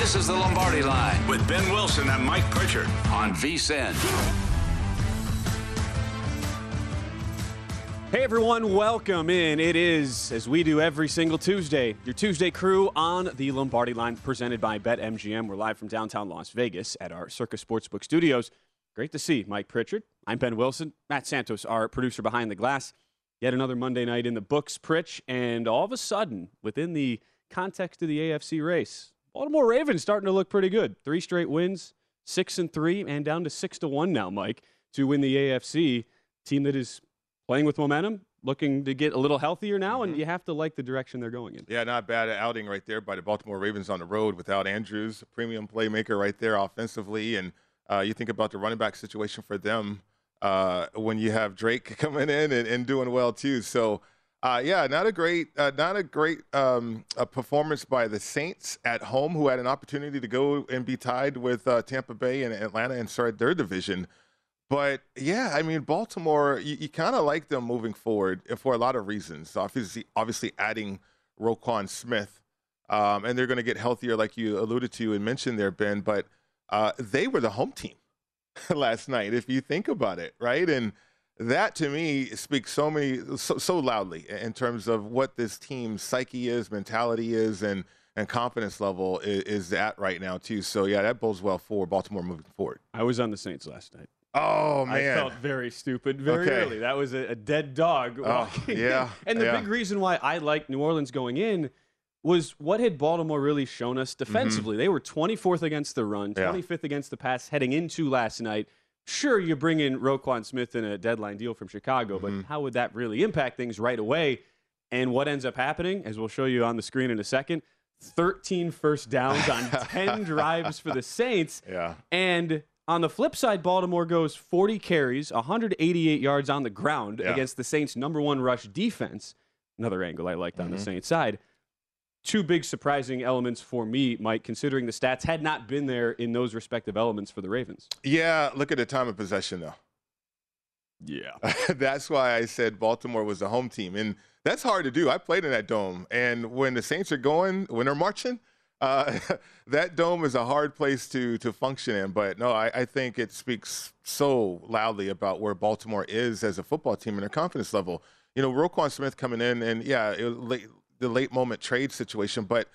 This is the Lombardi Line with Ben Wilson and Mike Pritchard on VSIN. Hey everyone, welcome in. It is, as we do every single Tuesday, your Tuesday crew on the Lombardi line presented by BetMGM. We're live from downtown Las Vegas at our Circa Sportsbook studios. Great to see Mike Pritchard. I'm Ben Wilson. Matt Santos, our producer behind the glass. Yet another Monday night in the books, Pritch. And all of a sudden, within the context of the AFC race, Baltimore Ravens starting to look pretty good. Three straight wins, six and three, and down to six to one now, Mike, to win the AFC. Team that is playing with momentum, looking to get a little healthier now, and you have to like the direction they're going in. Yeah, not bad outing right there by the Baltimore Ravens on the road without Andrews, premium playmaker right there offensively. And uh, you think about the running back situation for them uh, when you have Drake coming in and, and doing well too. So uh, yeah, not a great, uh, not a great um, a performance by the Saints at home, who had an opportunity to go and be tied with uh, Tampa Bay and Atlanta and start their division. But yeah, I mean, Baltimore, you, you kind of like them moving forward for a lot of reasons. Obviously, obviously adding Roquan Smith, um, and they're going to get healthier, like you alluded to and mentioned there, Ben. But uh, they were the home team last night, if you think about it, right? And that to me speaks so many so, so, loudly in terms of what this team's psyche is, mentality is, and and confidence level is, is at right now too. So yeah, that bodes well for Baltimore moving forward. I was on the Saints last night. Oh man, I felt very stupid very okay. early. That was a, a dead dog walking. Oh, yeah, and the yeah. big reason why I liked New Orleans going in was what had Baltimore really shown us defensively. Mm-hmm. They were 24th against the run, 25th yeah. against the pass heading into last night sure you bring in Roquan Smith in a deadline deal from Chicago, but mm-hmm. how would that really impact things right away? And what ends up happening, as we'll show you on the screen in a second, 13 first downs on 10 drives for the Saints. Yeah. And on the flip side, Baltimore goes 40 carries, 188 yards on the ground yeah. against the Saints' number one rush defense. Another angle I liked on mm-hmm. the Saints side two big surprising elements for me, Mike, considering the stats had not been there in those respective elements for the Ravens. Yeah, look at the time of possession, though. Yeah. that's why I said Baltimore was the home team. And that's hard to do. I played in that dome. And when the Saints are going, when they're marching, uh, that dome is a hard place to to function in. But no, I, I, think it speaks so loudly about where Baltimore is as a football team and their confidence level. You know, Roquan Smith coming in, and yeah, it, the late moment trade situation, but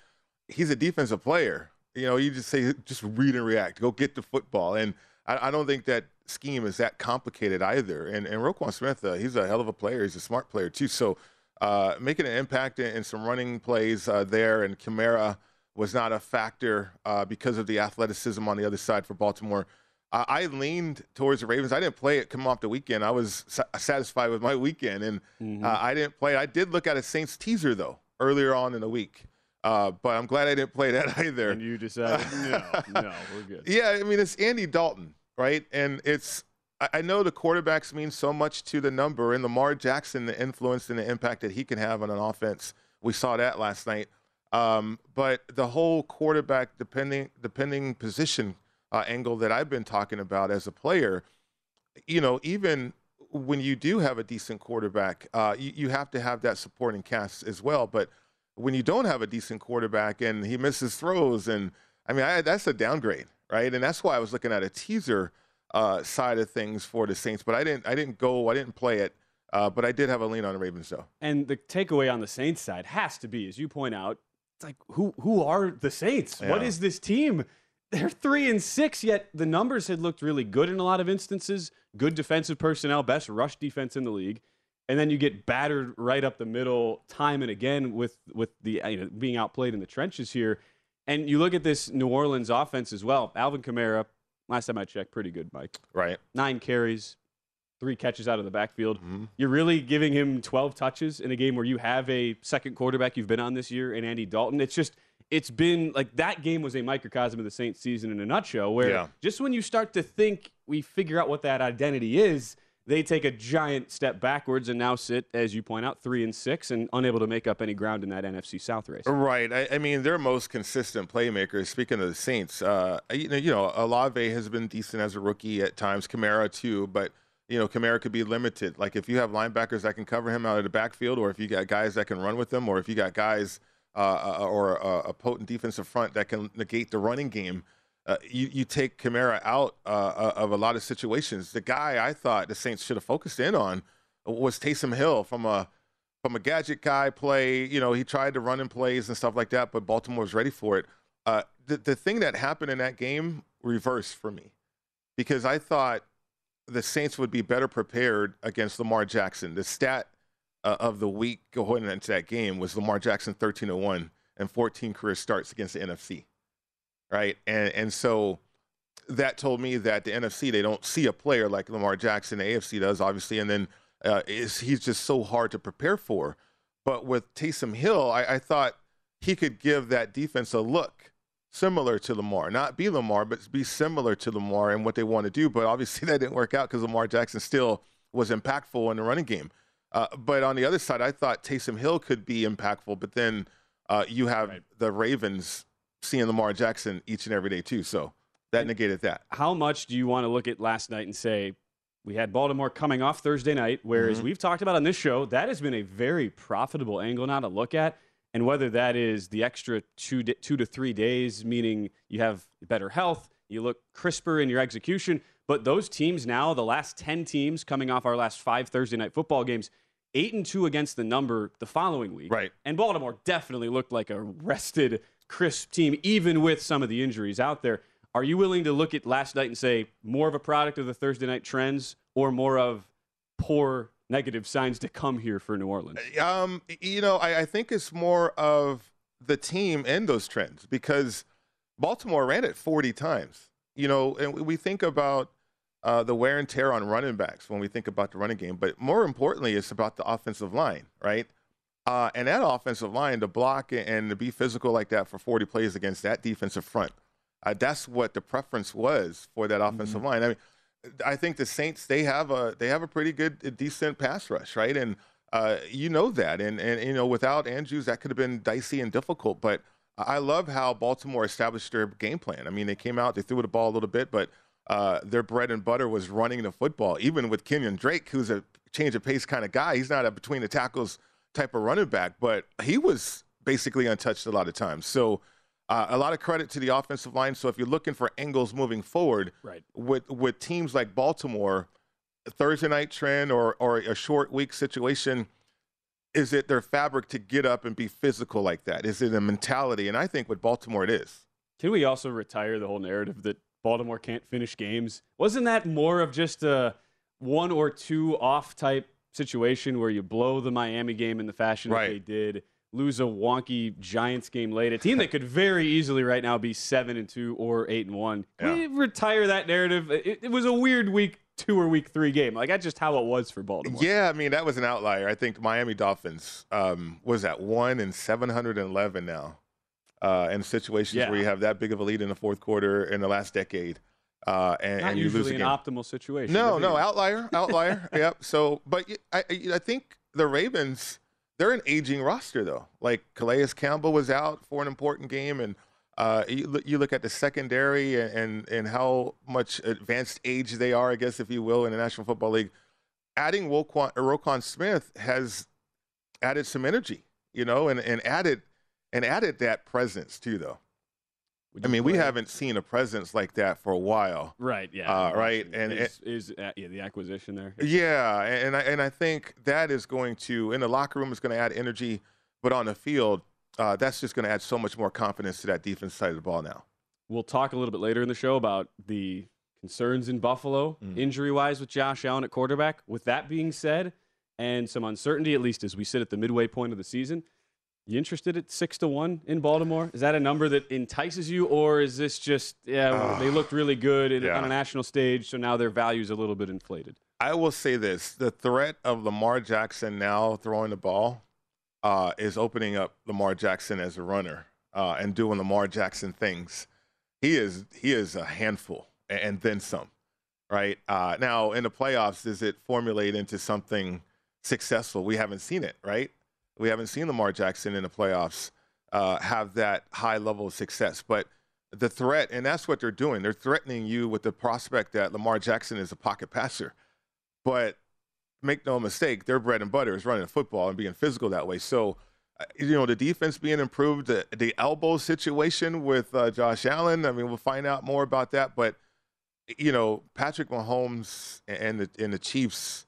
he's a defensive player. You know, you just say just read and react, go get the football, and I, I don't think that scheme is that complicated either. And and Roquan Smith, uh, he's a hell of a player. He's a smart player too. So uh, making an impact in, in some running plays uh, there, and Kamara was not a factor uh, because of the athleticism on the other side for Baltimore. I leaned towards the Ravens. I didn't play it come off the weekend. I was sa- satisfied with my weekend, and Mm-hmm. uh, I didn't play. I did look at a Saints teaser though earlier on in the week, uh, but I'm glad I didn't play that either. And you decided, no, no, we're good. Yeah, I mean it's Andy Dalton, right? And it's I know the quarterbacks mean so much to the number, and Lamar Jackson, the influence and the impact that he can have on an offense. We saw that last night. Um, but the whole quarterback depending depending position uh, angle that I've been talking about as a player, you know, even when you do have a decent quarterback, uh, you, you have to have that supporting cast as well. But when you don't have a decent quarterback and he misses throws, and I mean, I, that's a downgrade, right? And that's why I was looking at a teaser uh, side of things for the Saints. But I didn't, I didn't go, I didn't play it. Uh, but I did have a lean on the Ravens, though. And the takeaway on the Saints side has to be, as you point out, it's like who who are the Saints? What Yeah. is this team? They're three and six, yet the numbers had looked really good in a lot of instances. Good defensive personnel, best rush defense in the league, and then you get battered right up the middle time and again with with the you know, being outplayed in the trenches here. And you look at this New Orleans offense as well. Alvin Kamara, last time I checked, pretty good, Mike. Right. Nine carries, three catches out of the backfield. Mm-hmm. You're really giving him 12 touches in a game where you have a second quarterback you've been on this year in Andy Dalton. It's just, it's been like that game was a microcosm of the Saints season in a nutshell, where Yeah. just when you start to think we figure out what that identity is, they take a giant step backwards and now sit, as you point out, three and six and unable to make up any ground in that NFC South race. Right. I, I mean, their most consistent playmakers. Speaking of the Saints, uh, you know, you know, Olave has been decent as a rookie at times. Kamara too, but you know, Kamara could be limited. Like if you have linebackers that can cover him out of the backfield, or if you got guys that can run with him, or if you got guys uh, uh, or a, a potent defensive front that can negate the running game. Uh, you, you take Kamara out uh, of a lot of situations. The guy I thought the Saints should have focused in on was Taysom Hill from a from a gadget guy play. You know, he tried to run in plays and stuff like that, but Baltimore was ready for it. Uh, the the thing that happened in that game reversed for me because I thought the Saints would be better prepared against Lamar Jackson. The stat uh, of the week going into that game was Lamar Jackson 13 1 and 14 career starts against the NFC. Right. And, and so that told me that the NFC, they don't see a player like Lamar Jackson. The AFC does, obviously. And then uh, he's just so hard to prepare for. But with Taysom Hill, I, I thought he could give that defense a look similar to Lamar, not be Lamar, but be similar to Lamar and what they want to do. But obviously that didn't work out because Lamar Jackson still was impactful in the running game. Uh, but on the other side, I thought Taysom Hill could be impactful, but then uh, you have the Ravens seeing Lamar Jackson each and every day too. So that negated that. how much do you want to look at last night and say we had Baltimore coming off Thursday night, whereas we've talked about on this show that has been a very profitable angle now to look at, and whether that is the extra two di- two to three days, meaning you have better health, you look crisper in your execution. But those teams now, the last ten teams coming off our last five Thursday night football games, eight and two against the number the following week, Right. and Baltimore definitely looked like a rested, crisp team, even with some of the injuries out there. Are you willing to look at last night and say more of a product of the Thursday night trends or more of poor negative signs to come here for New Orleans? Um, you know, I, I think it's more of the team and those trends because Baltimore ran it 40 times. You know, and we- we think about uh, the wear and tear on running backs when we think about the running game, but more importantly, it's about the offensive line, right? Uh, and that offensive line to block and to be physical like that for 40 plays against that defensive front, uh, that's what the preference was for that offensive line. I mean, I think the Saints they have a they have a pretty good decent pass rush, right? And uh, you know that, and and you know without Andrews that could have been dicey and difficult. But I love how Baltimore established their game plan. I mean, they came out, they threw the ball a little bit, but uh, their bread and butter was running the football. Even with Kenyon Drake, who's a change of pace kind of guy, he's not a between the tackles type of running back, but he was basically untouched a lot of times. So. Uh, a lot of credit to the offensive line. So if you're looking for angles moving forward, Right. with with teams like Baltimore, Thursday night trend or or a short week situation, is it their fabric to get up and be physical like that? Is it a mentality? And I think with Baltimore it is. Can we also retire the whole narrative that Baltimore can't finish games? Wasn't that more of just a one or two off type situation where you blow the Miami game in the fashion Right. that they did, lose a wonky Giants game late, a team that could very easily right now be seven and two or eight and one. Can we retire that narrative? It, it was a weird week two or week three game. Like that's just how it was for Baltimore. Yeah, I mean that was an outlier. I think Miami Dolphins um, was at one and seven hundred and eleven now, uh, in situations Yeah. where you have that big of a lead in the fourth quarter in the last decade, uh, and, Not and you lose an game. optimal situation. No, no, outlier, outlier. yep. So, but I, I think the Ravens, they're an aging roster though. Like Calais Campbell was out for an important game, and uh, you, look- you look at the secondary and, and and how much advanced age they are, I guess, if you will, in the National Football League. Adding Roquan, Roquan Smith has added some energy, you know, and, and added and added that presence too, though. I mean, we haven't seen a presence like that for a while. Right. Yeah. Uh, right, and- is, is uh, yeah the acquisition there. Yeah, and I and I think that is going to in the locker room is going to add energy, but on the field, uh, that's just going to add so much more confidence to that defense side of the ball now. We'll talk a little bit later in the show about the concerns in Buffalo, Mm. injury wise, with Josh Allen at quarterback. With that being said, and some uncertainty, at least as we sit at the midway point of the season, you interested at six to one in Baltimore? Is that a number that entices you, or is this just yeah they looked really good in, yeah. on a national stage, so now their value's are a little bit inflated? I will say this: the threat of Lamar Jackson now throwing the ball uh, is opening up Lamar Jackson as a runner uh, and doing Lamar Jackson things. He is he is a handful and then some. Right uh, now in the playoffs, does it formulate into something successful? We haven't seen it. Right, we haven't seen Lamar Jackson in the playoffs uh, have that high level of success, but. The threat, and that's what they're doing. They're threatening you with the prospect that Lamar Jackson is a pocket passer. But make no mistake, their bread and butter is running the football and being physical that way. So, uh, you know, the defense being improved, the, the elbow situation with uh, Josh Allen. I mean, we'll find out more about that. But you know, Patrick Mahomes and the and the Chiefs,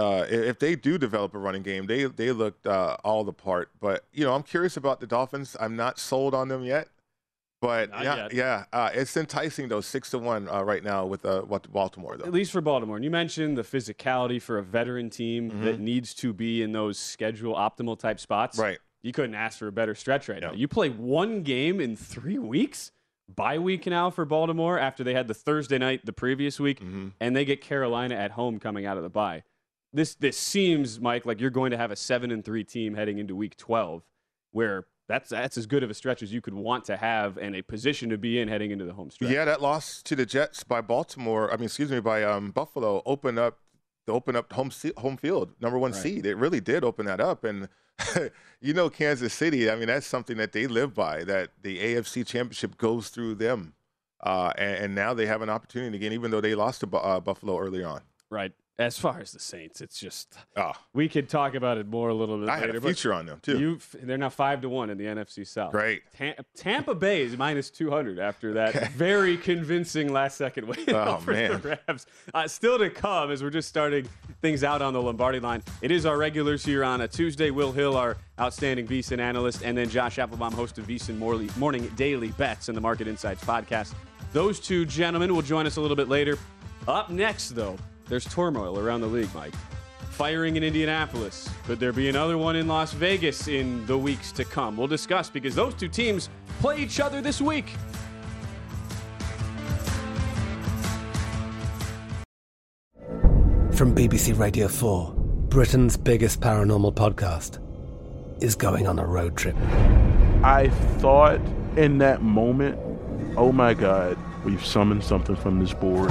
uh, if they do develop a running game, they they looked uh, all the part. But you know, I'm curious about the Dolphins. I'm not sold on them yet. But Not yeah, yet. yeah, uh, it's enticing though, six to one uh, right now with uh, what Baltimore though. At least for Baltimore. And you mentioned the physicality for a veteran team that needs to be in those schedule optimal type spots. Right. You couldn't ask for a better stretch right now. You play one game in three weeks, bye week now for Baltimore after they had the Thursday night the previous week, Mm-hmm. and they get Carolina at home coming out of the bye. This this seems, Mike, like you're going to have a seven and three team heading into week twelve, where that's that's as good of a stretch as you could want to have and a position to be in heading into the home stretch. Yeah, that loss to the Jets by Baltimore. I mean, excuse me, by um, Buffalo opened up to open up home se- home field number one Right. seed. It really did open that up, and you know, Kansas City. I mean, that's something that they live by. That the AFC Championship goes through them, uh, and, and now they have an opportunity again, even though they lost to uh, Buffalo earlier on. Right. As far as the Saints, it's just Ah, we could talk about it more a little bit I had later. a future on them too. You, they're now five to one in the NFC South. Great. Tam- Tampa Bay is minus two hundred after that very convincing last second win Oh, over man. the Rams. Uh, still to come as we're just starting things out on the Lombardi line. It is our regulars here on a Tuesday. Will Hill, our outstanding VSiN analyst, and then Josh Appelbaum, host of Morley- Morning Daily Bets and the Market Insights podcast. Those two gentlemen will join us a little bit later. Up next, though, there's turmoil around the league, Mike. Firing in Indianapolis. Could there be another one in Las Vegas in the weeks to come? We'll discuss because those two teams play each other this week. From BBC Radio 4, Britain's biggest paranormal podcast is going on a road trip. I thought in that moment, oh my God, we've summoned something from this board.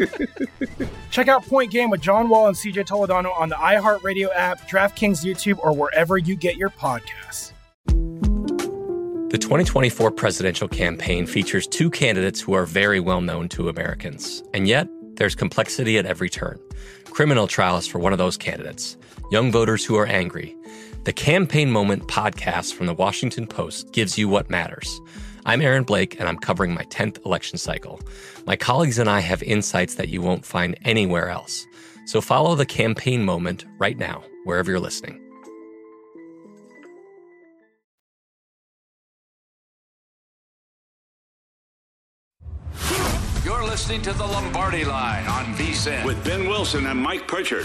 Check out Point Game with John Wall and CJ Toledano on the iHeartRadio app, DraftKings YouTube, or wherever you get your podcasts. The 2024 presidential campaign features two candidates who are very well known to Americans. And yet, there's complexity at every turn. Criminal trials for one of those candidates, young voters who are angry. The Campaign Moment podcast from the Washington Post gives you what matters. I'm Aaron Blake, and I'm covering my 10th election cycle. My colleagues and I have insights that you won't find anywhere else. So follow the Campaign Moment right now, wherever you're listening. You're listening to the Lombardi Line on VSIN with Ben Wilson and Mike Pritchard.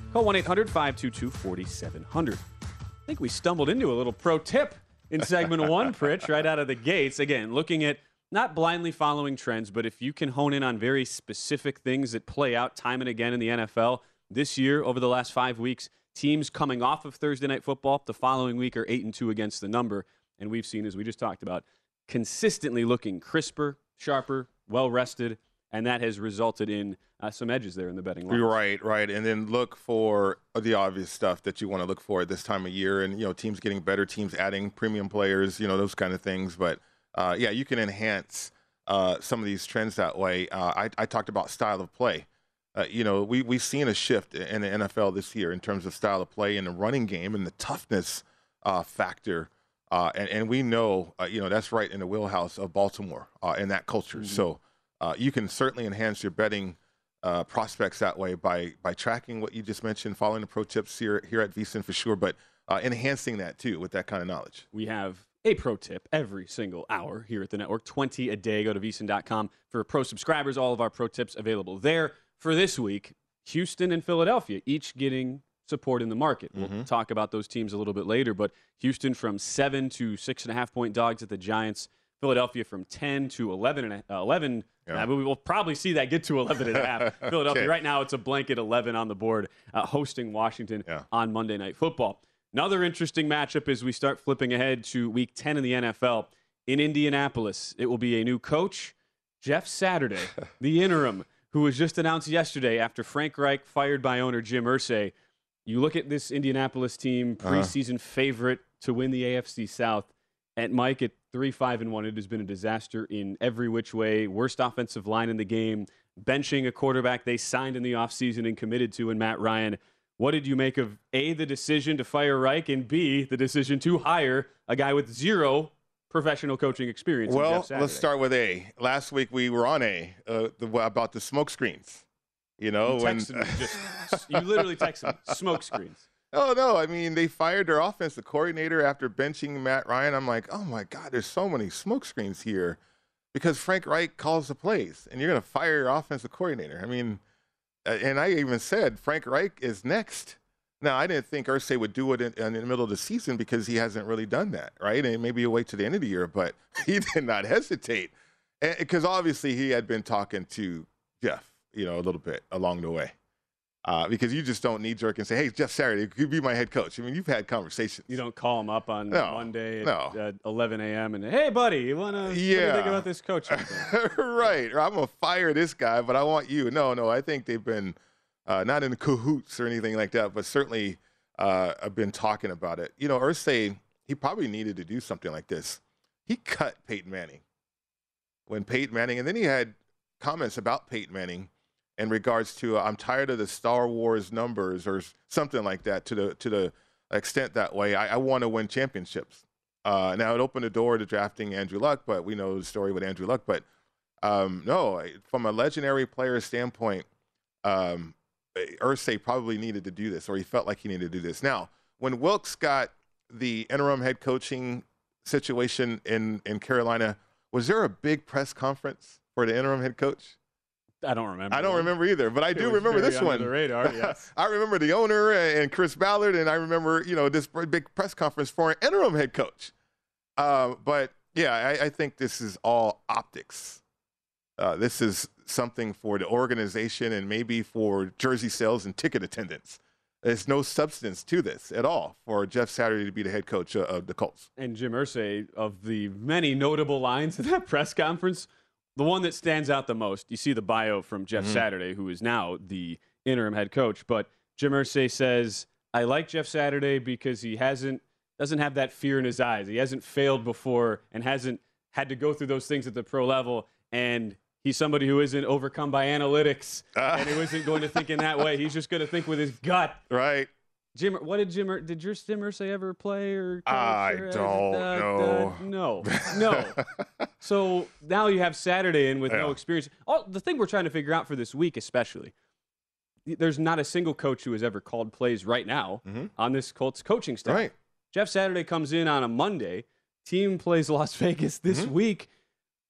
Call 1 800 522 4700. I think we stumbled into a little pro tip in segment one, Pritch, right out of the gates. Again, looking at not blindly following trends, but if you can hone in on very specific things that play out time and again in the NFL this year, over the last five weeks, teams coming off of Thursday night football the following week are eight and two against the number, and we've seen, as we just talked about, consistently looking crisper, sharper, well rested, and that has resulted in uh, some edges there in the betting line. Right, right. And then look for the obvious stuff that you want to look for at this time of year. And, you know, teams getting better, teams adding premium players, you know, those kind of things. But, uh, yeah, you can enhance uh, some of these trends that way. Uh, I, I talked about style of play. Uh, you know, we, we've seen a shift in the NFL this year in terms of style of play in the running game and the toughness uh, factor. Uh, and, and we know, uh, you know, that's right in the wheelhouse of Baltimore uh, and that culture. So uh, you can certainly enhance your betting uh, prospects that way by by tracking what you just mentioned, following the pro tips here here at VSIN for sure, but uh, enhancing that too with that kind of knowledge. We have a pro tip every single hour here at the network, 20 a day. Go to vsin.com for pro subscribers. All of our pro tips available there. For this week, Houston and Philadelphia, each getting support in the market. We'll talk about those teams a little bit later, but Houston from seven to six and a half point dogs at the Giants. Philadelphia from 10 to 11 and a, uh, 11. Yeah. Uh, we will probably see that get to 11 and a half. Philadelphia Okay. right now it's a blanket 11 on the board, uh, hosting Washington Yeah. on Monday Night Football. Another interesting matchup as we start flipping ahead to Week 10 in the NFL in Indianapolis. It will be a new coach, Jeff Saturday, the interim, who was just announced yesterday after Frank Reich fired by owner Jim Irsay. You look at this Indianapolis team, Uh-huh. preseason favorite to win the AFC South. And Mike at three five and one, it has been a disaster in every which way. Worst offensive line in the game, benching a quarterback they signed in the offseason and committed to in Matt Ryan. What did you make of A, the decision to fire Reich, and B, the decision to hire a guy with zero professional coaching experience? Well, let's start with A. Last week we were on A uh, the, about the smoke screens. You know, You when just, you literally texted me, smoke screens. Oh no! I mean, they fired their offensive coordinator after benching Matt Ryan. I'm like, oh my god, there's so many smoke screens here. because Frank Reich calls the plays, and you're to fire your offensive coordinator. I mean, and I even said Frank Reich is next. Now, I didn't think Irsay would do it in, in, the middle of the season because he hasn't really done that, right? And maybe he'll wait to the end of the year, but he did not hesitate because obviously he had been talking to Jeff, you know, a little bit along the way. Uh, because you just don't need jerk and say, "Hey, Jeff Saturday, could you be my head coach?" I mean, you've had conversations. You don't call him up on No, Monday at no. uh, 11 a.m. and hey, buddy, you want to? Yeah. think about this coaching? right. Or I'm gonna fire this guy, but I want you. No, no. I think they've been uh, not in cahoots or anything like that, but certainly uh, have been talking about it. You know, Irsay, he probably needed to do something like this. He cut Peyton Manning when Peyton Manning, and then he had comments about Peyton Manning in regards to uh, I'm tired of the Star Wars numbers or something like that to the to the extent that way. I, I want to win championships. Uh, now it opened the door to drafting Andrew Luck, but we know the story with Andrew Luck. But um, no, from a legendary player standpoint, um, Irsay probably needed to do this, or he felt like he needed to do this. Now, when Wilks got the interim head coaching situation in in Carolina, was there a big press conference for the interim head coach? I don't remember. I don't remember either, but I do remember this one. the radar, yes. I remember the owner and Chris Ballard, and I remember you know this big press conference for an interim head coach. Uh, but yeah, I, I think this is all optics. Uh, this is something for the organization and maybe for jersey sales and ticket attendance. There's no substance to this at all for Jeff Saturday to be the head coach uh, of the Colts. And Jim Irsay, of the many notable lines in that press conference, the one that stands out the most, you see the bio from Jeff Mhm. Saturday, who is now the interim head coach. But Jim Irsay says, I like Jeff Saturday because he hasn't doesn't have that fear in his eyes. He hasn't failed before and hasn't had to go through those things at the pro level. And he's somebody who isn't overcome by analytics and who isn't going to think in that way. He's just going to think with his gut. Right. Jim, what did Jim? Ir- Did your Jim Irsay ever play or? I or- don't uh, know. uh, no, no. so now you have Saturday in with no experience. Oh, the thing we're trying to figure out for this week, especially, there's not a single coach who has ever called plays right now on this Colts coaching staff. Mm-hmm. Right. Jeff Saturday comes in on a Monday. Team plays Las Vegas this Mm-hmm. week.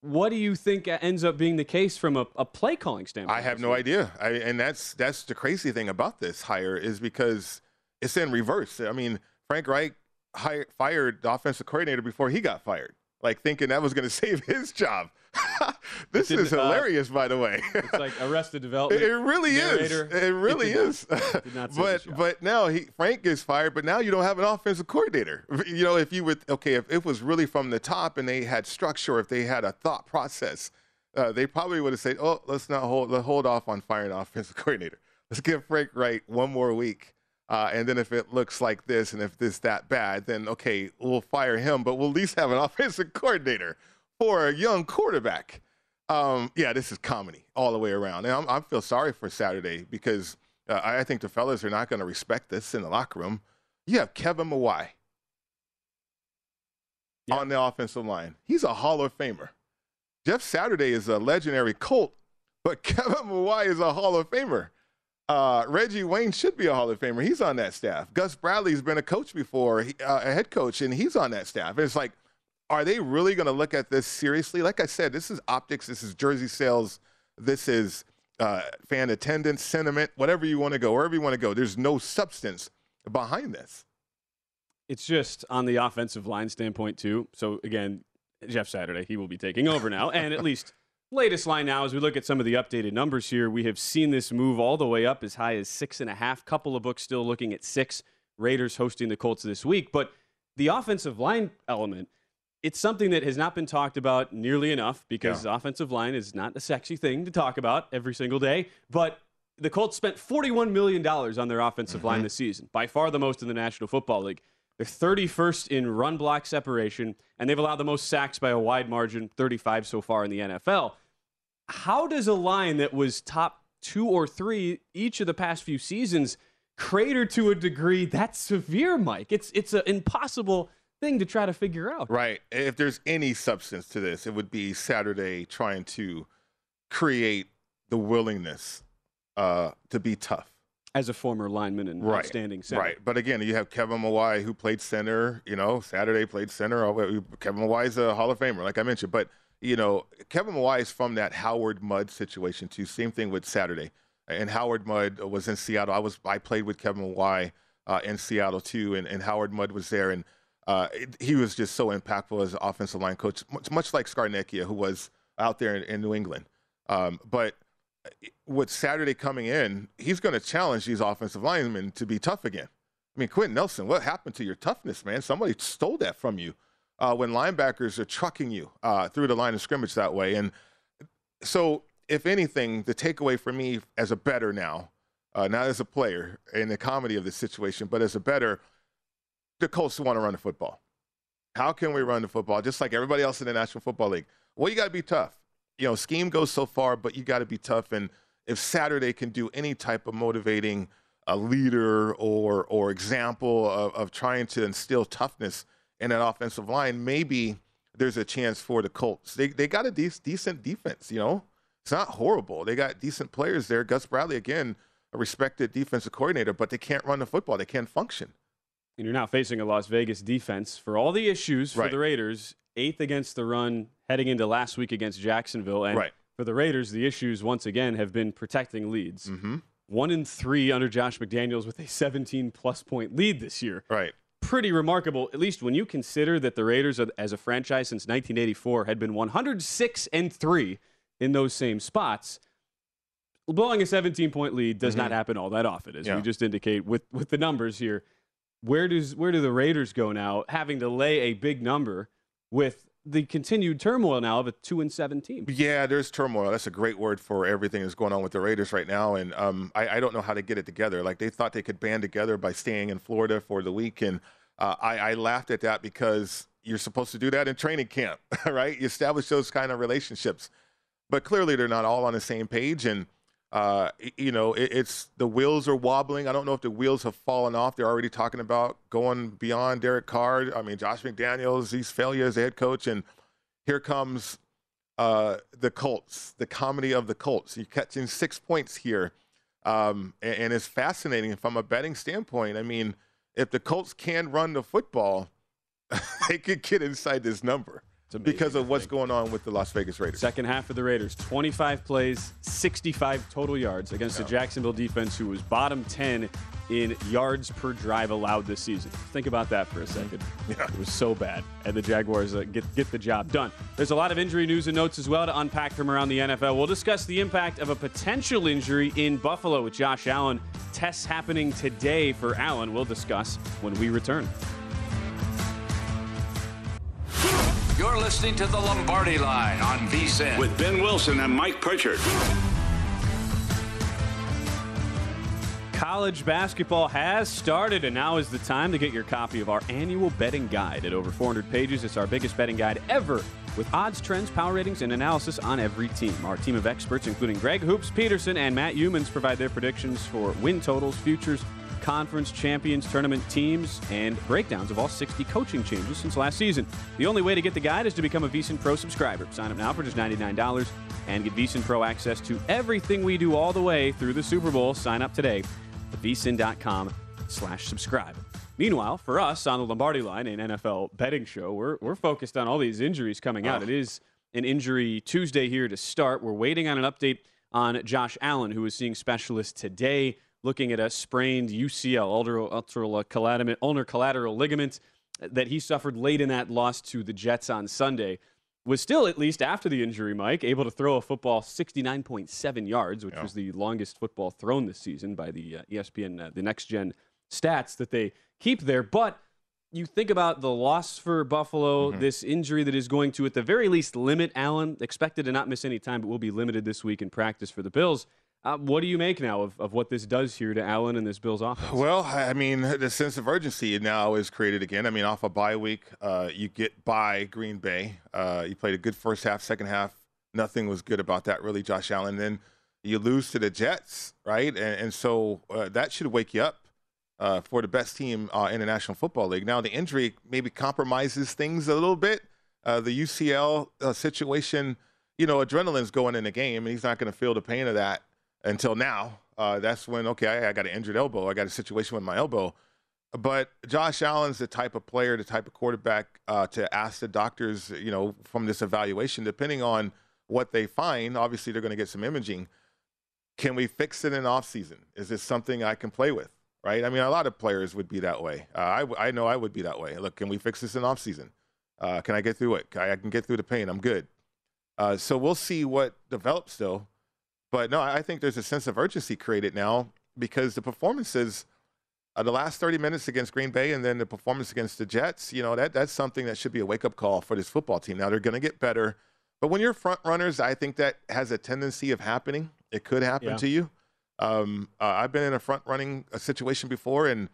What do you think ends up being the case from a, a play calling standpoint? I have no idea. I, and that's that's the crazy thing about this hire is because it's in reverse. I mean, Frank Reich hired, fired the offensive coordinator before he got fired, like thinking that was going to save his job. this is uh, hilarious, by the way. It's like Arrested Development. it really narrator. is. It really is. not but but now he Frank is fired, but now you don't have an offensive coordinator. You know, if you would okay, if it was really from the top and they had structure, if they had a thought process, uh, they probably would have said, "Oh, let's not hold let's hold off on firing offensive coordinator. Let's give Frank Wright one more week." Uh, and then if it looks like this and if this that bad, then okay, we'll fire him, but we'll at least have an offensive coordinator for a young quarterback. Um, yeah, this is comedy all the way around. And I'm, I feel sorry for Saturday because uh, I I think the fellas are not going to respect this in the locker room. You have Kevin Mawae on the offensive line. He's a Hall of Famer. Jeff Saturday is a legendary Colt, but Kevin Mawae is a Hall of Famer. Uh, Reggie Wayne should be a Hall of Famer. He's on that staff. Gus Bradley's been a coach before, he- uh, a head coach, and he's on that staff. It's like, are they really going to look at this seriously? Like I said, this is optics. This is jersey sales. This is uh, fan attendance, sentiment, whatever you want to go, wherever you want to go. There's no substance behind this. It's just on the offensive line standpoint too. So again, Jeff Saturday, he will be taking over now, and at least latest line now as we look at some of the updated numbers here, we have seen this move all the way up as high as six and a half. Couple of books still looking at six. Raiders hosting the Colts this week, but the offensive line element. It's something that has not been talked about nearly enough because the offensive line is not a sexy thing to talk about every single day. But the Colts spent $41 million on their offensive line mm-hmm. this season, by far the most in the National Football League. They're 31st in run block separation, and they've allowed the most sacks by a wide margin, 35 so far in the NFL. How does a line that was top two or three each of the past few seasons crater to a degree that's severe, Mike? It's it's an impossible thing to try to figure out. Right. If there's any substance to this, it would be Saturday trying to create the willingness uh, to be tough. As a former lineman and Right. outstanding center. Right. But again, you have Kevin Mawae who played center, you know, Saturday played center. Kevin Mawae is a Hall of Famer, like I mentioned. But you know, Kevin Mawae is from that Howard Mudd situation too. Same thing with Saturday. And Howard Mudd was in Seattle. I was I played with Kevin Mawae uh, in Seattle too, and, and Howard Mudd was there, and uh, it, he was just so impactful as an offensive line coach, much, much like Scarnecchia, who was out there in, in New England. Um, but with Saturday coming in, he's going to challenge these offensive linemen to be tough again. I mean, Quenton Nelson, what happened to your toughness, man? Somebody stole that from you uh, when linebackers are trucking you uh, through the line of scrimmage that way. And so, if anything, the takeaway for me as a better now, uh, not as a player in the comedy of the situation, but as a better, the Colts want to run the football. How can we run the football just like everybody else in the National Football League? Well, you got to be tough. You know, scheme goes so far, but you got to be tough. And if Saturday can do any type of motivating a leader or or example of, of trying to instill toughness in that offensive line, maybe there's a chance for the Colts. They they got a de- decent defense, you know. It's not horrible. They got decent players there. Gus Bradley again, a respected defensive coordinator, but they can't run the football. They can't function. And you're now facing a Las Vegas defense for all the issues for Right. the Raiders, eighth against the run heading into last week against Jacksonville. And Right. for the Raiders, the issues once again have been protecting leads. Mm-hmm. One in three under Josh McDaniels with a 17 plus point lead this year. Right. Pretty remarkable, at least when you consider that the Raiders, as a franchise since 1984, had been 106 and three in those same spots. Blowing a 17 point lead does not Mhm. happen all that often, as Yeah. we just indicate with, with the numbers here. Where does where do the Raiders go now, having to lay a big number with the continued turmoil now of a two and seven team? Yeah, there's turmoil. That's a great word for everything that's going on with the Raiders right now. And um, I, I don't know how to get it together. Like they thought they could band together by staying in Florida for the week, and uh, I, I laughed at that because you're supposed to do that in training camp, right? You establish those kind of relationships, but clearly they're not all on the same page. And uh, you know, it, it's the wheels are wobbling. I don't know if the wheels have fallen off. They're already talking about going beyond Derek Carr. I mean, Josh McDaniels, he's failure as head coach, and here comes uh, the Colts, the comedy of the Colts. You're catching six points here. Um, and, and it's fascinating from a betting standpoint. I mean, if the Colts can run the football, they could get inside this number because of what's going on with the Las Vegas Raiders. Second half of the Raiders, 25 plays, 65 total yards against the Jacksonville defense, who was bottom 10 in yards per drive allowed this season. Think about that for a second. Yeah. It was so bad, and the Jaguars uh, get get the job done. There's a lot of injury news and notes as well to unpack from around the NFL. We'll discuss the impact of a potential injury in Buffalo with Josh Allen. Tests happening today for Allen. We'll discuss when we return. You're listening to the Lombardi Line on VSIN with Ben Wilson and Mike Pritchard. College basketball has started, and now is the time to get your copy of our annual betting guide. At over 400 pages, it's our biggest betting guide ever, with odds, trends, power ratings, and analysis on every team. Our team of experts, including Greg Hoops Peterson and Matt Youmans, provide their predictions for win totals, futures, conference champions, tournament teams, and breakdowns of all 60 coaching changes since last season. The only way to get the guide is to become a VSiN Pro subscriber. Sign up now for just $99 and get VSiN Pro access to everything we do all the way through the Super Bowl. Sign up today vsin.com slash subscribe. Meanwhile, for us on the Lombardi line, an NFL betting show, we're, we're focused on all these injuries coming out. Oh. It is an injury Tuesday here to start. We're waiting on an update on Josh Allen, who is seeing specialists today, looking at a sprained UCL, ulnar, ulnar, collateral, ulnar collateral ligament, that he suffered late in that loss to the Jets on Sunday. Was still, at least after the injury, Mike, able to throw a football 69.7 yards, which Yeah. was the longest football thrown this season by the uh, ESPN, uh, the next gen stats that they keep there. But you think about the loss for Buffalo, this injury that is going to, at the very least, limit Allen. Expected to not miss any time, but will be limited this week in practice for the Bills. Uh, what do you make now of, of what this does here to Allen and this Bills offense? Well, I mean, the sense of urgency now is created again. I mean, off a bye week, uh, you get by Green Bay. Uh, you played a good first half, second half. Nothing was good about that, really, Josh Allen. Then you lose to the Jets, right? And, and so uh, that should wake you up uh, for the best team uh, in the National Football League. Now, the injury maybe compromises things a little bit. The UCL situation, you know, adrenaline's going in the game, and he's not going to feel the pain of that until now. Uh, that's when, okay, I, I got an injured elbow. I got a situation with my elbow. But Josh Allen's the type of player, the type of quarterback uh, to ask the doctors, you know, from this evaluation, depending on what they find. Obviously, they're going to get some imaging. Can we fix it in off season? Is this something I can play with? Right? I mean, a lot of players would be that way. Uh, I, I know I would be that way. Look, can we fix this in off season? Uh, can I get through it? I, I can get through the pain. I'm good. Uh, so we'll see what develops still. But no, I think there's a sense of urgency created now because the performances, uh, the last 30 minutes against Green Bay and then the performance against the Jets, you know, that that's something that should be a wake up call for this football team. Now they're going to get better. But when you're front runners, I think that has a tendency of happening. It could happen Yeah. to you. Um, uh, I've been in a front running uh, situation before, and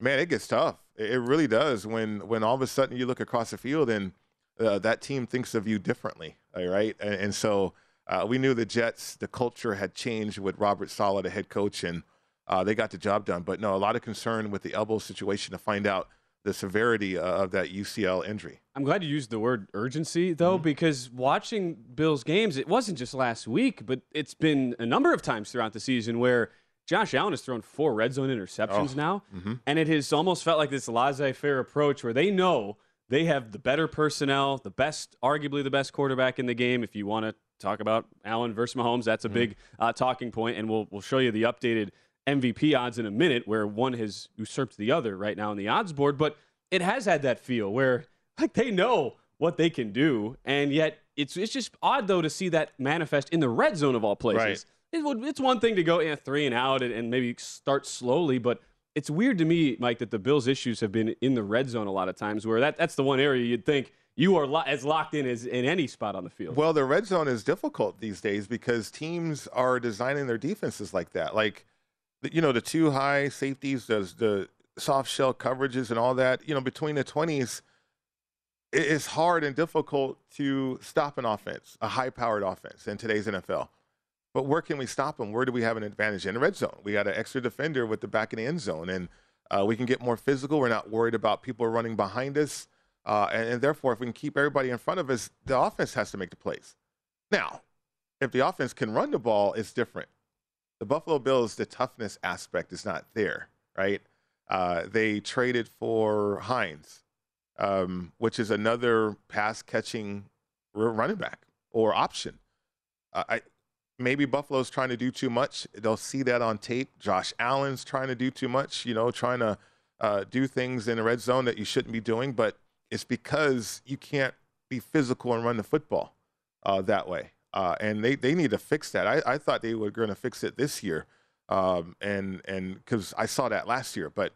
man, it gets tough. It, it really does when when all of a sudden you look across the field and uh, that team thinks of you differently, all right? And, and so uh, we knew the Jets, the culture had changed with Robert Saleh, the head coach, and uh, they got the job done. But no, a lot of concern with the elbow situation to find out the severity uh, of that UCL injury. I'm glad you used the word urgency, though, Mm-hmm. because watching Bills games, it wasn't just last week, but it's been a number of times throughout the season where Josh Allen has thrown four red zone interceptions Oh, now. mhm. And it has almost felt like this laissez faire approach where they know they have the better personnel, the best, arguably the best quarterback in the game. If you want to talk about Allen versus Mahomes, that's a Mm-hmm. big uh, talking point, and we'll we'll show you the updated MVP odds in a minute, where one has usurped the other right now on the odds board. But it has had that feel where like they know what they can do, and yet it's it's just odd though to see that manifest in the red zone of all places. Right. It would, it's one thing to go yeah, three and out and, and maybe start slowly, but it's weird to me, Mike, that the Bills' issues have been in the red zone a lot of times, where that, that's the one area you'd think you are lo- as locked in as in any spot on the field. Well, the red zone is difficult these days because teams are designing their defenses like that. Like, you know, the two high safeties, the, the soft shell coverages, and all that. You know, between the twenties, it is hard and difficult to stop an offense, a high-powered offense in today's NFL. But where can we stop them? Where do we have an advantage in the red zone? We got an extra defender with the back in the end zone, and uh, we can get more physical. We're not worried about people running behind us, uh, and, and therefore, if we can keep everybody in front of us, the offense has to make the plays. Now, if the offense can run the ball, it's different. The Buffalo Bills, the toughness aspect is not there, right? Uh, they traded for Hines, um, which is another pass catching running back or option. Uh, I, maybe Buffalo's trying to do too much. They'll see that on tape. Josh Allen's trying to do too much, you know, trying to uh, do things in the red zone that you shouldn't be doing, but it's because you can't be physical and run the football uh, that way. Uh, and they, they need to fix that. I, I thought they were going to fix it this year, um, and and because I saw that last year, but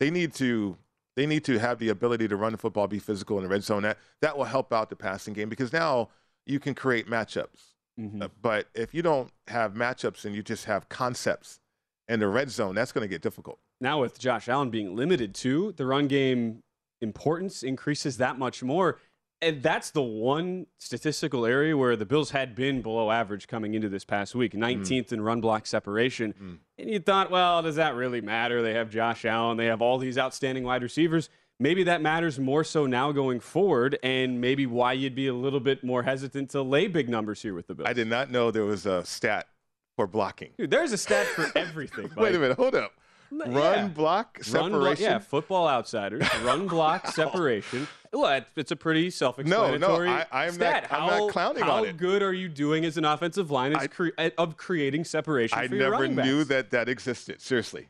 they need to they need to have the ability to run the football, be physical in the red zone. That that will help out the passing game because now you can create matchups. Uh, but if you don't have matchups and you just have concepts in the red zone, that's going to get difficult. now with Josh Allen being limited to the run game importance increases that much more. And that's the one statistical area where the Bills had been below average coming into this past week, hmm. 19th in run block separation. Hmm. And you thought, well, does that really matter? They have Josh Allen, they have all these outstanding wide receivers. Maybe that matters more so now going forward, and maybe why you'd be a little bit more hesitant to lay big numbers here with the Bills. I did not know there was a stat for blocking. Dude, there's a stat for everything. Wait a minute, hold up. Run Yeah. block Run separation. block, yeah, football outsiders, run block separation. Well, it's- it's a pretty self-explanatory I- I'm not- I'm how, not clowning how on it. How good are you doing as an offensive line as cre- eh, of creating separation I for your never running backs? knew that that existed. Seriously,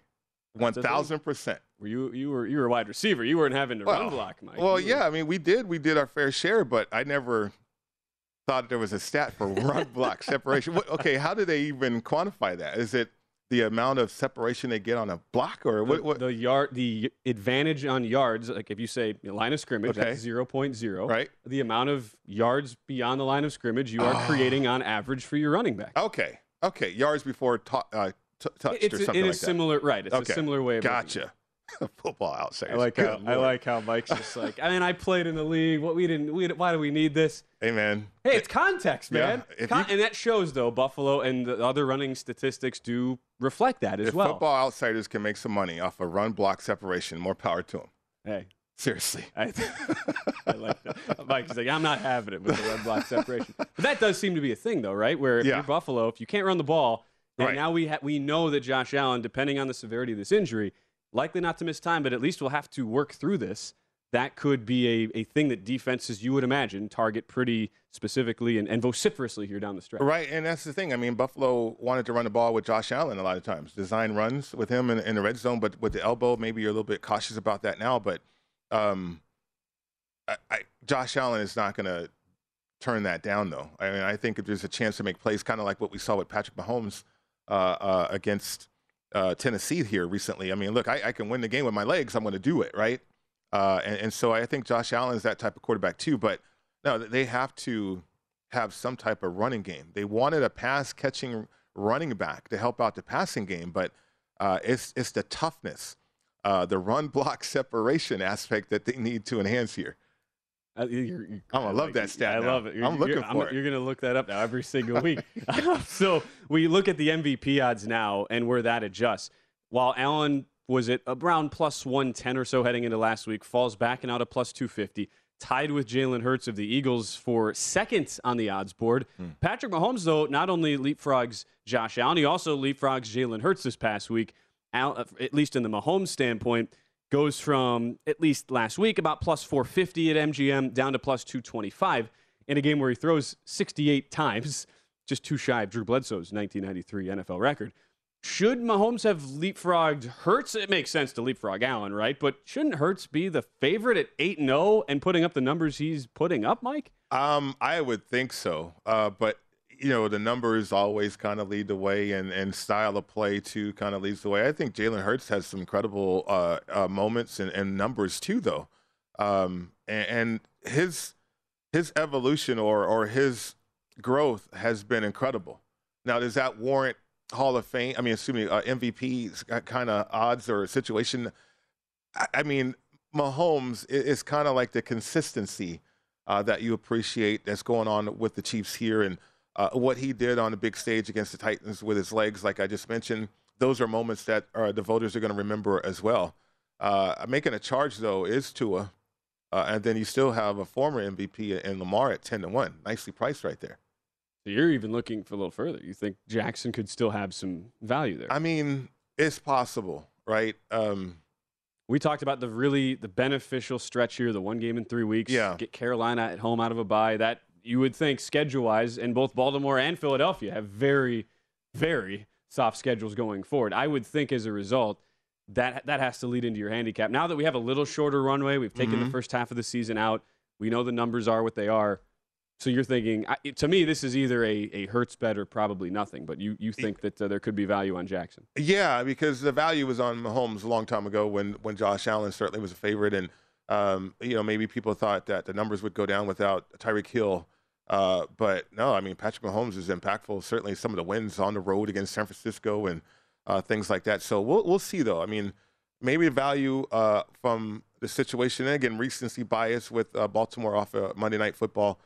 one That's the thing. thousand percent. Were you you were you were a wide receiver. You weren't having to run block, Mike. Well, yeah, I mean, we did we did our fair share, but I never thought there was a stat for run block separation. What, okay, how do they even quantify that? Is it the amount of separation they get on a block, or The, what? what? the yard, the advantage on yards, like if you say line of scrimmage, Okay. that's 0.0. Right. The amount of yards beyond the line of scrimmage you are Oh. creating on average for your running back. Okay, okay, yards before ta- uh, t- touched It's or a- something it like is that. similar, right? It's Okay. a similar way of looking at it. Gotcha. Football outsiders. I like how I like how Mike's just like. I mean, I played in the league. What we didn't. We, why do we need this? Hey man. Hey, it's context, man. if Con- you- and that shows though. Buffalo and the other running statistics do reflect that as If well. football outsiders can make some money off of run block separation, more power to them. Hey, seriously. I, I like that. Mike's like, I'm not having it with the run block separation. But that does seem to be a thing though, right? Where if Yeah. you're Buffalo, if you can't run the ball, then Right. now we ha- we know that Josh Allen, depending on the severity of this injury, likely not to miss time, but at least we'll have to work through this. That could be a, a thing that defenses, you would imagine, target pretty specifically and, and vociferously here down the stretch. Right, and that's the thing. I mean, Buffalo wanted to run the ball with Josh Allen a lot of times, design runs with him in, in the red zone, but with the elbow, maybe you're a little bit cautious about that now. But um, I, I, Josh Allen is not going to turn that down, though. I mean, I think if there's a chance to make plays, kind of like what we saw with Patrick Mahomes uh, uh, against uh, Tennessee here recently. I mean, look, I, I, can win the game with my legs. I'm going to do it, right? Uh, and, and, so I think Josh Allen is that type of quarterback too. But no, they have to have some type of running game. They wanted a pass catching running back to help out the passing game, but uh, it's it's the toughness, uh, the run block separation aspect that they need to enhance here. Uh, you're, you're, I'm gonna love that stat. I now. love it. You're, I'm looking for I'm, it. You're gonna look that up now every single week. so we look at the MVP odds now and where that adjusts. While Allen was it around plus 110 or so heading into last week, falls back and out of plus 250, tied with Jalen Hurts of the Eagles for second on the odds board. Hmm. Patrick Mahomes, though, not only leapfrogs Josh Allen, he also leapfrogs Jalen Hurts this past week, at least in the Mahomes standpoint goes from at least last week about plus 450 at MGM down to plus 225 in a game where he throws 68 times, just too shy of Drew Bledsoe's 1993 NFL record. Should Mahomes have leapfrogged Hurts? It makes sense to leapfrog Allen, right? But shouldn't Hurts be the favorite at 8 0 and putting up the numbers he's putting up, Mike? Um, I would think so. Uh, but you know, the numbers always kind of lead the way, and, and style of play too kind of leads the way. I think Jalen Hurts has some incredible uh, uh, moments and, and, numbers too, though, um, and, and, his his evolution or or his growth has been incredible. Now, does that warrant Hall of Fame? I mean, assuming uh, MVP kind of odds or situation. I, I mean, Mahomes is kind of like the consistency uh, that you appreciate that's going on with the Chiefs here and uh, what he did on the big stage against the Titans with his legs, like I just mentioned, those are moments that uh, the voters are going to remember as well. Uh, making a charge though is Tua, uh, and then you still have a former MVP in Lamar at ten to one, nicely priced right there. So you're even looking for a little further. You think Jackson could still have some value there? I mean, it's possible, right? Um, we talked about the really the beneficial stretch here, the one game in three weeks. Yeah. Get Carolina at home out of a bye. That you would think schedule wise, and both Baltimore and Philadelphia have very, very soft schedules going forward. I would think as a result that that has to lead into your handicap. Now that we have a little shorter runway, we've taken mm-hmm. the first half of the season out. We know the numbers are what they are. So you're thinking, to me, this is either a, a Hurts bet or probably nothing. But you, you think that uh, there could be value on Jackson? Yeah, because the value was on Mahomes a long time ago when when Josh Allen certainly was a favorite, and um, you know, maybe people thought that the numbers would go down without Tyreek Hill. Uh, but no, I mean, Patrick Mahomes is impactful. Certainly, some of the wins on the road against San Francisco and uh, things like that. So we'll we'll see though. I mean, maybe value uh, from the situation. And again, recency bias with uh, Baltimore off of Monday Night Football.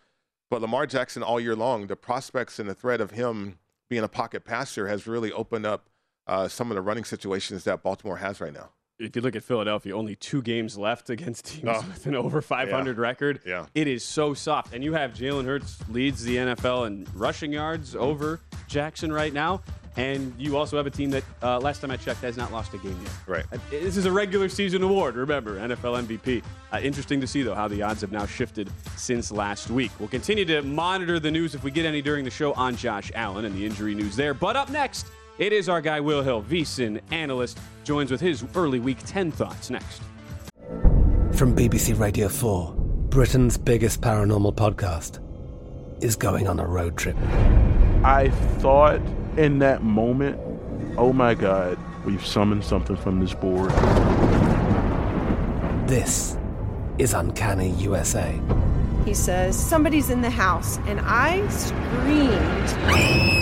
But Lamar Jackson all year long, the prospects and the threat of him being a pocket passer has really opened up uh, some of the running situations that Baltimore has right now if you look at Philadelphia, only two games left against teams oh. with an over 500 yeah. record. Yeah. It is so soft. And you have Jalen Hurts leads the NFL in rushing yards over Jackson right now. And you also have a team that, uh, last time I checked, has not lost a game yet. Right. Uh, this is a regular season award, remember, NFL MVP. Uh, interesting to see, though, how the odds have now shifted since last week. We'll continue to monitor the news if we get any during the show on Josh Allen and the injury news there. But up next, it is our guy Will Hill, VSIN analyst, joins with his early week 10 thoughts next. From BBC Radio 4, Britain's biggest paranormal podcast is going on a road trip. I thought in that moment, oh my God, we've summoned something from this board. This is Uncanny USA. He says, Somebody's in the house, and I screamed.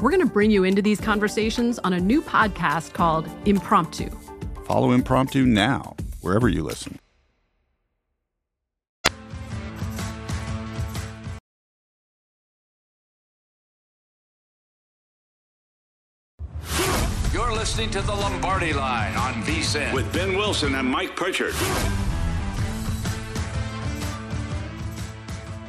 We're going to bring you into these conversations on a new podcast called Impromptu. Follow Impromptu now, wherever you listen. You're listening to the Lombardi Line on VSIN with Ben Wilson and Mike Pritchard.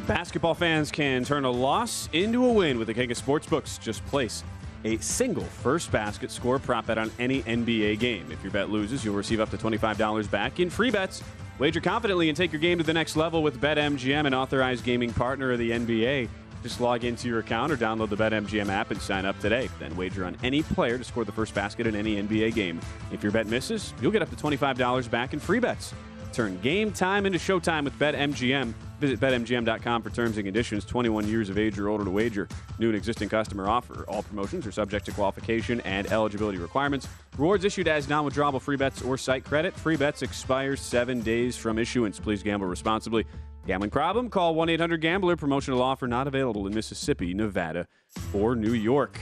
Basketball fans can turn a loss into a win with the king of sportsbooks. Just place a single first basket score prop bet on any NBA game. If your bet loses, you'll receive up to $25 back in free bets. Wager confidently and take your game to the next level with BetMGM, an authorized gaming partner of the NBA. Just log into your account or download the BetMGM app and sign up today. Then wager on any player to score the first basket in any NBA game. If your bet misses, you'll get up to $25 back in free bets. Turn game time into showtime with BetMGM. Visit BetMGM.com for terms and conditions. 21 years of age or older to wager. New and existing customer offer. All promotions are subject to qualification and eligibility requirements. Rewards issued as non withdrawable free bets or site credit. Free bets expire seven days from issuance. Please gamble responsibly. Gambling problem? Call 1 800 Gambler. Promotional offer not available in Mississippi, Nevada, or New York.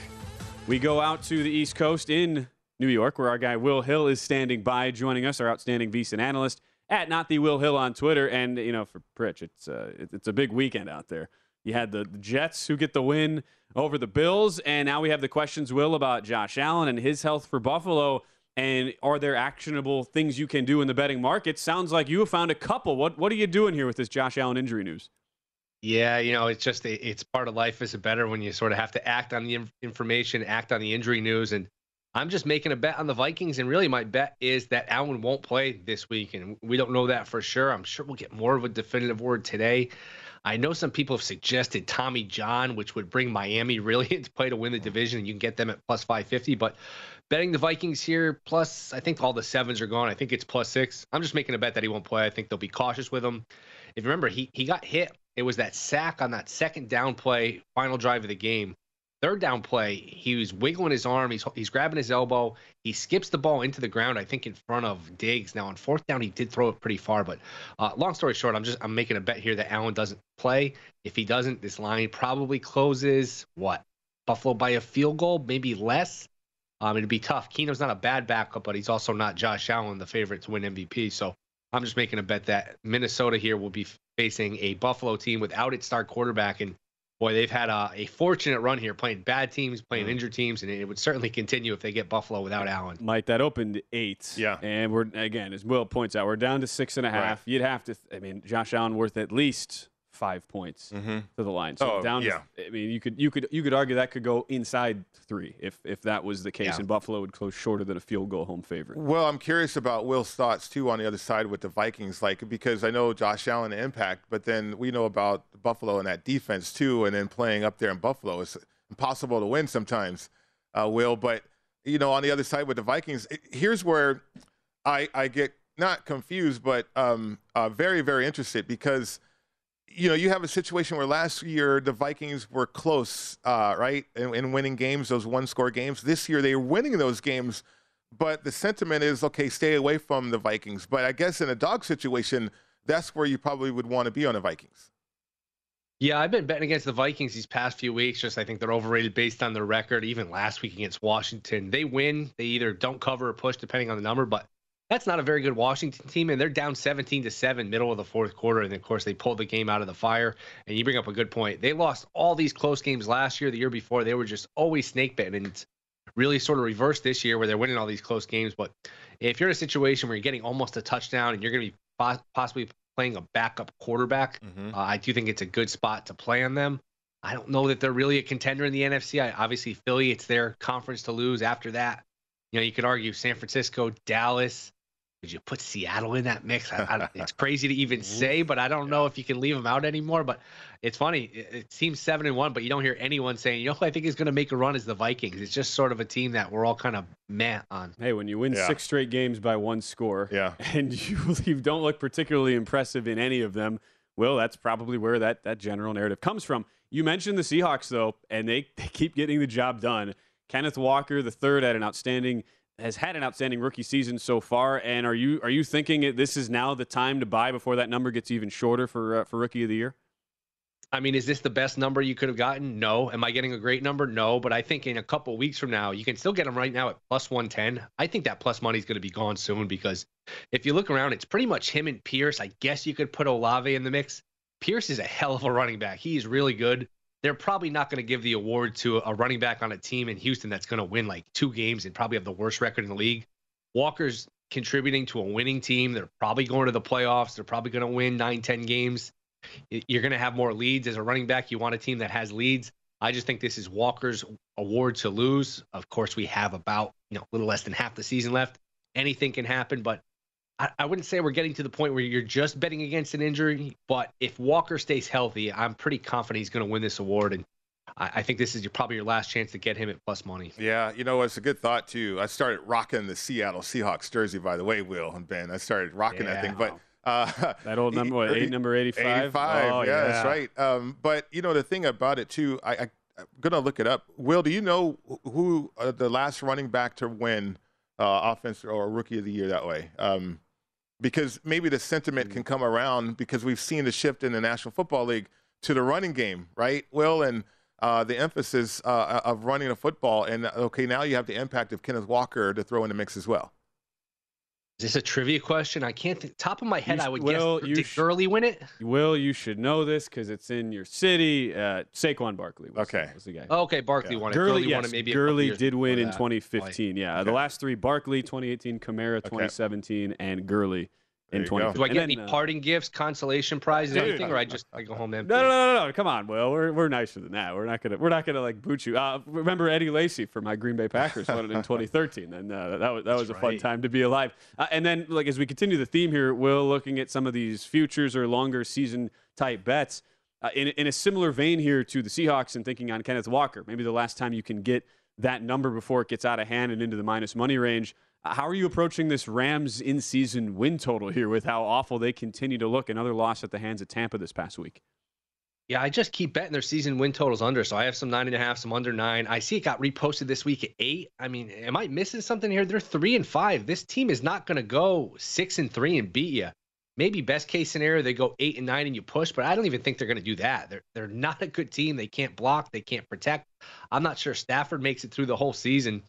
We go out to the East Coast in New York, where our guy Will Hill is standing by, joining us, our outstanding VSiN analyst at not the Will Hill on Twitter. And you know, for Pritch, it's uh, it's a big weekend out there. You had the Jets who get the win over the Bills, and now we have the questions, Will, about Josh Allen and his health for Buffalo. And are there actionable things you can do in the betting market? Sounds like you have found a couple. What what are you doing here with this Josh Allen injury news? Yeah, you know, it's just it's part of life as a bettor when you sort of have to act on the information, act on the injury news, and I'm just making a bet on the Vikings, and really my bet is that Allen won't play this week, and we don't know that for sure. I'm sure we'll get more of a definitive word today. I know some people have suggested Tommy John, which would bring Miami really into play to win the division, and you can get them at plus 550. But betting the Vikings here, plus I think all the sevens are gone. I think it's plus six. I'm just making a bet that he won't play. I think they'll be cautious with him. If you remember, he he got hit. It was that sack on that second down play, final drive of the game. Third down play, he was wiggling his arm. He's he's grabbing his elbow. He skips the ball into the ground. I think in front of Diggs. Now on fourth down, he did throw it pretty far. But uh, long story short, I'm just I'm making a bet here that Allen doesn't play. If he doesn't, this line probably closes what Buffalo by a field goal, maybe less. Um, it'd be tough. Keenum's not a bad backup, but he's also not Josh Allen, the favorite to win MVP. So I'm just making a bet that Minnesota here will be facing a Buffalo team without its star quarterback. And boy, they've had a, a fortunate run here playing bad teams, playing mm. injured teams, and it would certainly continue if they get Buffalo without Allen. Mike, that opened eight. Yeah. And we're, again, as Will points out, we're down to six and a half. You'd have to, I mean, Josh Allen worth at least five points Mhm. to the line. So Oh, down. to- yeah. I mean, you could you could you could argue that could go inside three if if that was the case, Yeah. and Buffalo would close shorter than a field goal home favorite. Well, I'm curious about Will's thoughts too on the other side with the Vikings, like because I know Josh Allen impact, but then we know about Buffalo and that defense too, and then playing up there in Buffalo is impossible to win sometimes. Uh, Will, but you know on the other side with the Vikings, it- here's where I I get not confused, but um, uh, very very interested because you know, you have a situation where last year the Vikings were close, uh, right, in, in winning games, those one-score games. This year they were winning those games, but the sentiment is okay, stay away from the Vikings. But I guess in a dog situation, that's where you probably would want to be on the Vikings. Yeah, I've been betting against the Vikings these past few weeks. Just I think they're overrated based on their record. Even last week against Washington, they win. They either don't cover or push, depending on the number. But that's not a very good Washington team, and they're down 17 to seven, middle of the fourth quarter. And of course, they pulled the game out of the fire. And you bring up a good point. They lost all these close games last year, the year before. They were just always snake betting, and it's really sort of reversed this year where they're winning all these close games. But if you're in a situation where you're getting almost a touchdown and you're going to be pos- possibly playing a backup quarterback, uh, I do think it's a good spot to play on them. I don't know that they're really a contender in the NFC. I, obviously, Philly, it's their conference to lose. After that, you know, you could argue San Francisco, Dallas. Could you put Seattle in that mix? I, I, it's crazy to even say, but I don't know if you can leave them out anymore. But it's funny. It, it seems seven and one, but you don't hear anyone saying, you know, who I think is going to make a run is the Vikings. It's just sort of a team that we're all kind of meh on. Hey, when you win Yeah. six straight games by one score, Yeah. and you, you don't look particularly impressive in any of them, well, that's probably where that, that general narrative comes from. You mentioned the Seahawks, though, and they, they keep getting the job done. Kenneth Walker, the third, had an outstanding has had an outstanding rookie season so far. And are you are you thinking this is now the time to buy before that number gets even shorter for uh, for rookie of the year? I mean, is this the best number you could have gotten? No. Am I getting a great number? No. But I think in a couple weeks from now, you can still get them right now at plus 110. I think that plus money is going to be gone soon because if you look around, it's pretty much him and Pierce. I guess you could put Olave in the mix. Pierce is a hell of a running back. He's really good. They're probably not going to give the award to a running back on a team in Houston that's going to win like two games and probably have the worst record in the league. Walker's contributing to a winning team. They're probably going to the playoffs. They're probably going to win nine, 10 games. You're going to have more leads as a running back. You want a team that has leads. I just think this is Walker's award to lose. Of course, we have about you know a little less than half the season left. Anything can happen, but I, I wouldn't say we're getting to the point where you're just betting against an injury. But if Walker stays healthy, I'm pretty confident he's going to win this award, and I, I think this is your, probably your last chance to get him at plus money. Yeah, you know, it's a good thought too. I started rocking the Seattle Seahawks jersey, by the way, Will and Ben. I started rocking that thing, but uh, That old number, what, eight, number 85? 85. Oh, yeah, that's right. Um, but you know, the thing about it too, I, I I'm gonna look it up. Will, do you know who uh, the last running back to win uh, offense or rookie of the year that way? Um, because maybe the sentiment can come around because we've seen the shift in the National Football League to the running game, right? Will and uh, the emphasis uh, of running a football, and okay, now you have the impact of Kenneth Walker to throw in the mix as well. Is this a trivia question? I can't think. Top of my head, You I would Will, guess. you Did sh- Gurley win it? Will, you should know this because it's in your city. Uh, Saquon Barkley was, Okay. was the guy. Oh, okay, Barkley won it. Gurley, Gurley yes, won it maybe Gurley did win in that. 2015. Yeah, the last three: Barkley 2018, Kamara 2017, and Gurley in There you go. 2015. Do I get And any uh, parting gifts, consolation prizes, Dude. anything, or I just I go home empty? No, no, no, no, no! Come on, Will. We're, we're nicer than that. We're not gonna we're not gonna like boot you. Uh, remember Eddie Lacy for my Green Bay Packers won it in 2013, and uh, that was that was a fun right. time to be alive. Uh, and then like as we continue the theme here, Will, looking at some of these futures or longer season type bets. Uh, in, in a similar vein here to the Seahawks and thinking on Kenneth Walker, maybe the last time you can get that number before it gets out of hand and into the minus money range. How are you approaching this Rams in season win total here with how awful they continue to look? Another loss at the hands of Tampa this past week. Yeah, I just keep betting their season win totals under. So I have some nine and a half, some under nine. I see it got reposted this week at eight. I mean, am I missing something here? They're three and five. This team is not going to go six and three and beat you. Maybe best case scenario they go eight and nine and you push, but I don't even think they're going to do that. They're they're not a good team. They can't block. They can't protect. I'm not sure Stafford makes it through the whole season.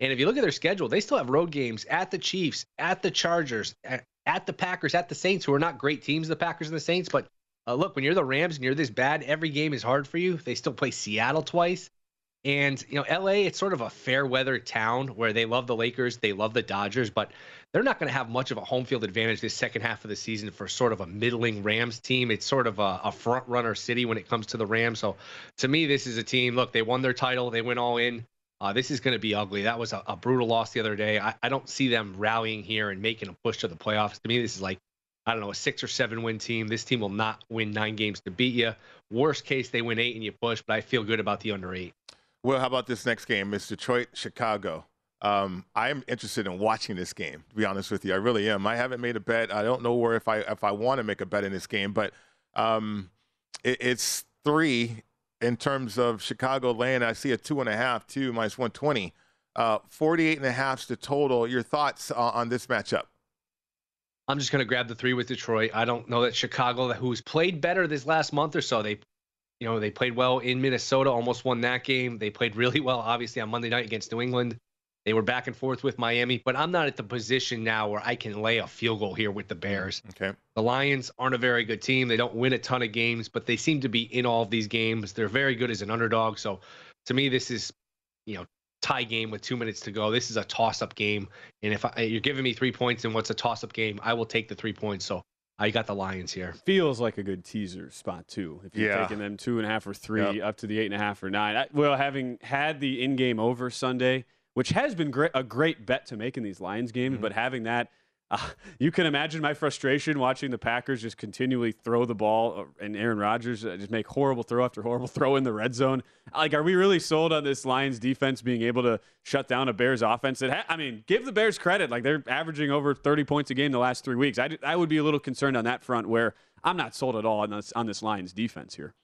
And if you look at their schedule, they still have road games at the Chiefs, at the Chargers, at, the Packers, at the Saints, who are not great teams, the Packers and the Saints, but uh, look, when you're the Rams and you're this bad, every game is hard for you. They still play Seattle twice. And, you know, LA, it's sort of a fair weather town where they love the Lakers, they love the Dodgers, but they're not going to have much of a home field advantage this second half of the season for sort of a middling Rams team. It's sort of a, a front runner city when it comes to the Rams. So to me, this is a team. Look, they won their title. They went all in. Uh, this is going to be ugly. That was a, a brutal loss the other day. I, I, don't see them rallying here and making a push to the playoffs. To me, this is like, I don't know, a six or seven win team. This team will not win nine games to beat you. Worst case, they win eight and you push, but I feel good about the under eight. Well, how about this next game? It's Detroit, Chicago. Um, I'm interested in watching this game. To be honest with you, I really am. I haven't made a bet. I don't know where if I if I want to make a bet in this game, but um, it, it's three in terms of Chicago land. I see a two and a half, two minus 120. Uh, 48 and a half is the total. Your thoughts uh, on this matchup? I'm just going to grab the three with Detroit. I don't know that Chicago, who's played better this last month or so, they, you know, they played well in Minnesota, almost won that game. They played really well, obviously, on Monday night against New England. They were back and forth with Miami, but I'm not at the position now where I can lay a field goal here with the mm-hmm. Bears. Okay. The Lions aren't a very good team. They don't win a ton of games, but they seem to be in all of these games. They're very good as an underdog. So to me, this is, you know, tie game with two minutes to go. This is a toss up game. And if I, you're giving me three points and what's a toss up game, I will take the three points. So I got the Lions here. Feels like a good teaser spot too. If you're Yeah. taking them two and a half or three Yep. up to the eight and a half or nine. I, well, having had the in-game over Sunday, which has been great, a great bet to make in these Lions games, Mm-hmm. but having that, uh, you can imagine my frustration watching the Packers just continually throw the ball uh, and Aaron Rodgers uh, just make horrible throw after horrible throw in the red zone. Like, are we really sold on this Lions defense being able to shut down a Bears offense? That ha- I mean, give the Bears credit. Like they're averaging over 30 points a game the last three weeks. I, d- I would be a little concerned on that front where I'm not sold at all on this on this Lions defense here.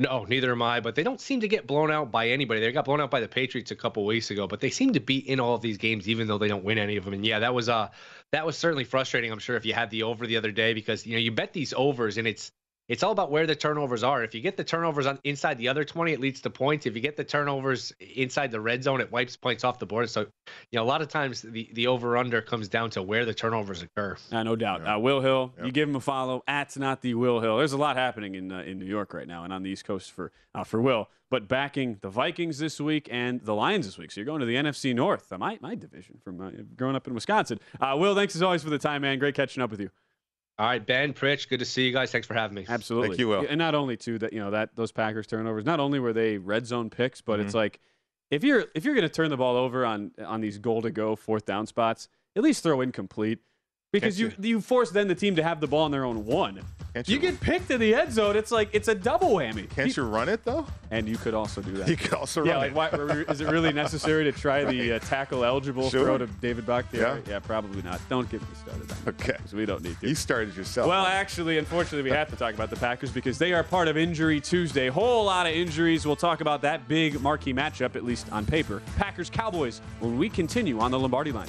No, neither am I. But they don't seem to get blown out by anybody. They got blown out by the Patriots a couple weeks ago, but they seem to be in all of these games, even though they don't win any of them. And yeah, that was uh that was certainly frustrating. I'm sure if you had the over the other day because you know you bet these overs and it's it's all about where the turnovers are. If you get the turnovers on inside the other 20, it leads to points. If you get the turnovers inside the red zone, it wipes points off the board. So, you know, a lot of times the, the over under comes down to where the turnovers occur. Uh, no doubt. Uh, Will Hill, you give him a follow. At not the Will Hill. There's a lot happening in uh, in New York right now and on the East Coast for uh, for Will. But backing the Vikings this week and the Lions this week. So you're going to the NFC North, uh, my my division from uh, growing up in Wisconsin. Uh, Will, thanks as always for the time, man. Great catching up with you. All right, Ben, Pritch, good to see you guys. Thanks for having me. Absolutely. Thank you, Will. And not only too that you know that those Packers turnovers, not only were they red zone picks, but it's mm-hmm. like if you're if you're going to turn the ball over on on these goal to go fourth down spots, at least throw incomplete because Can't you you force then the team to have the ball on their own one. Can't You you- get picked in the end zone, it's like it's a double whammy. Can't you run it though? And you could also do that. You could also yeah, run like it. why, is it really necessary to try the uh, tackle eligible Sure. throw to David Bakhtiari? Yeah. yeah, probably not. Don't get me started. Okay. 'cause we don't need to. You started yourself. Well, actually, unfortunately, we have to talk about the Packers because they are part of Injury Tuesday. Whole lot of injuries. We'll talk about that big marquee matchup, at least on paper. Packers Cowboys, when we continue on the Lombardi line.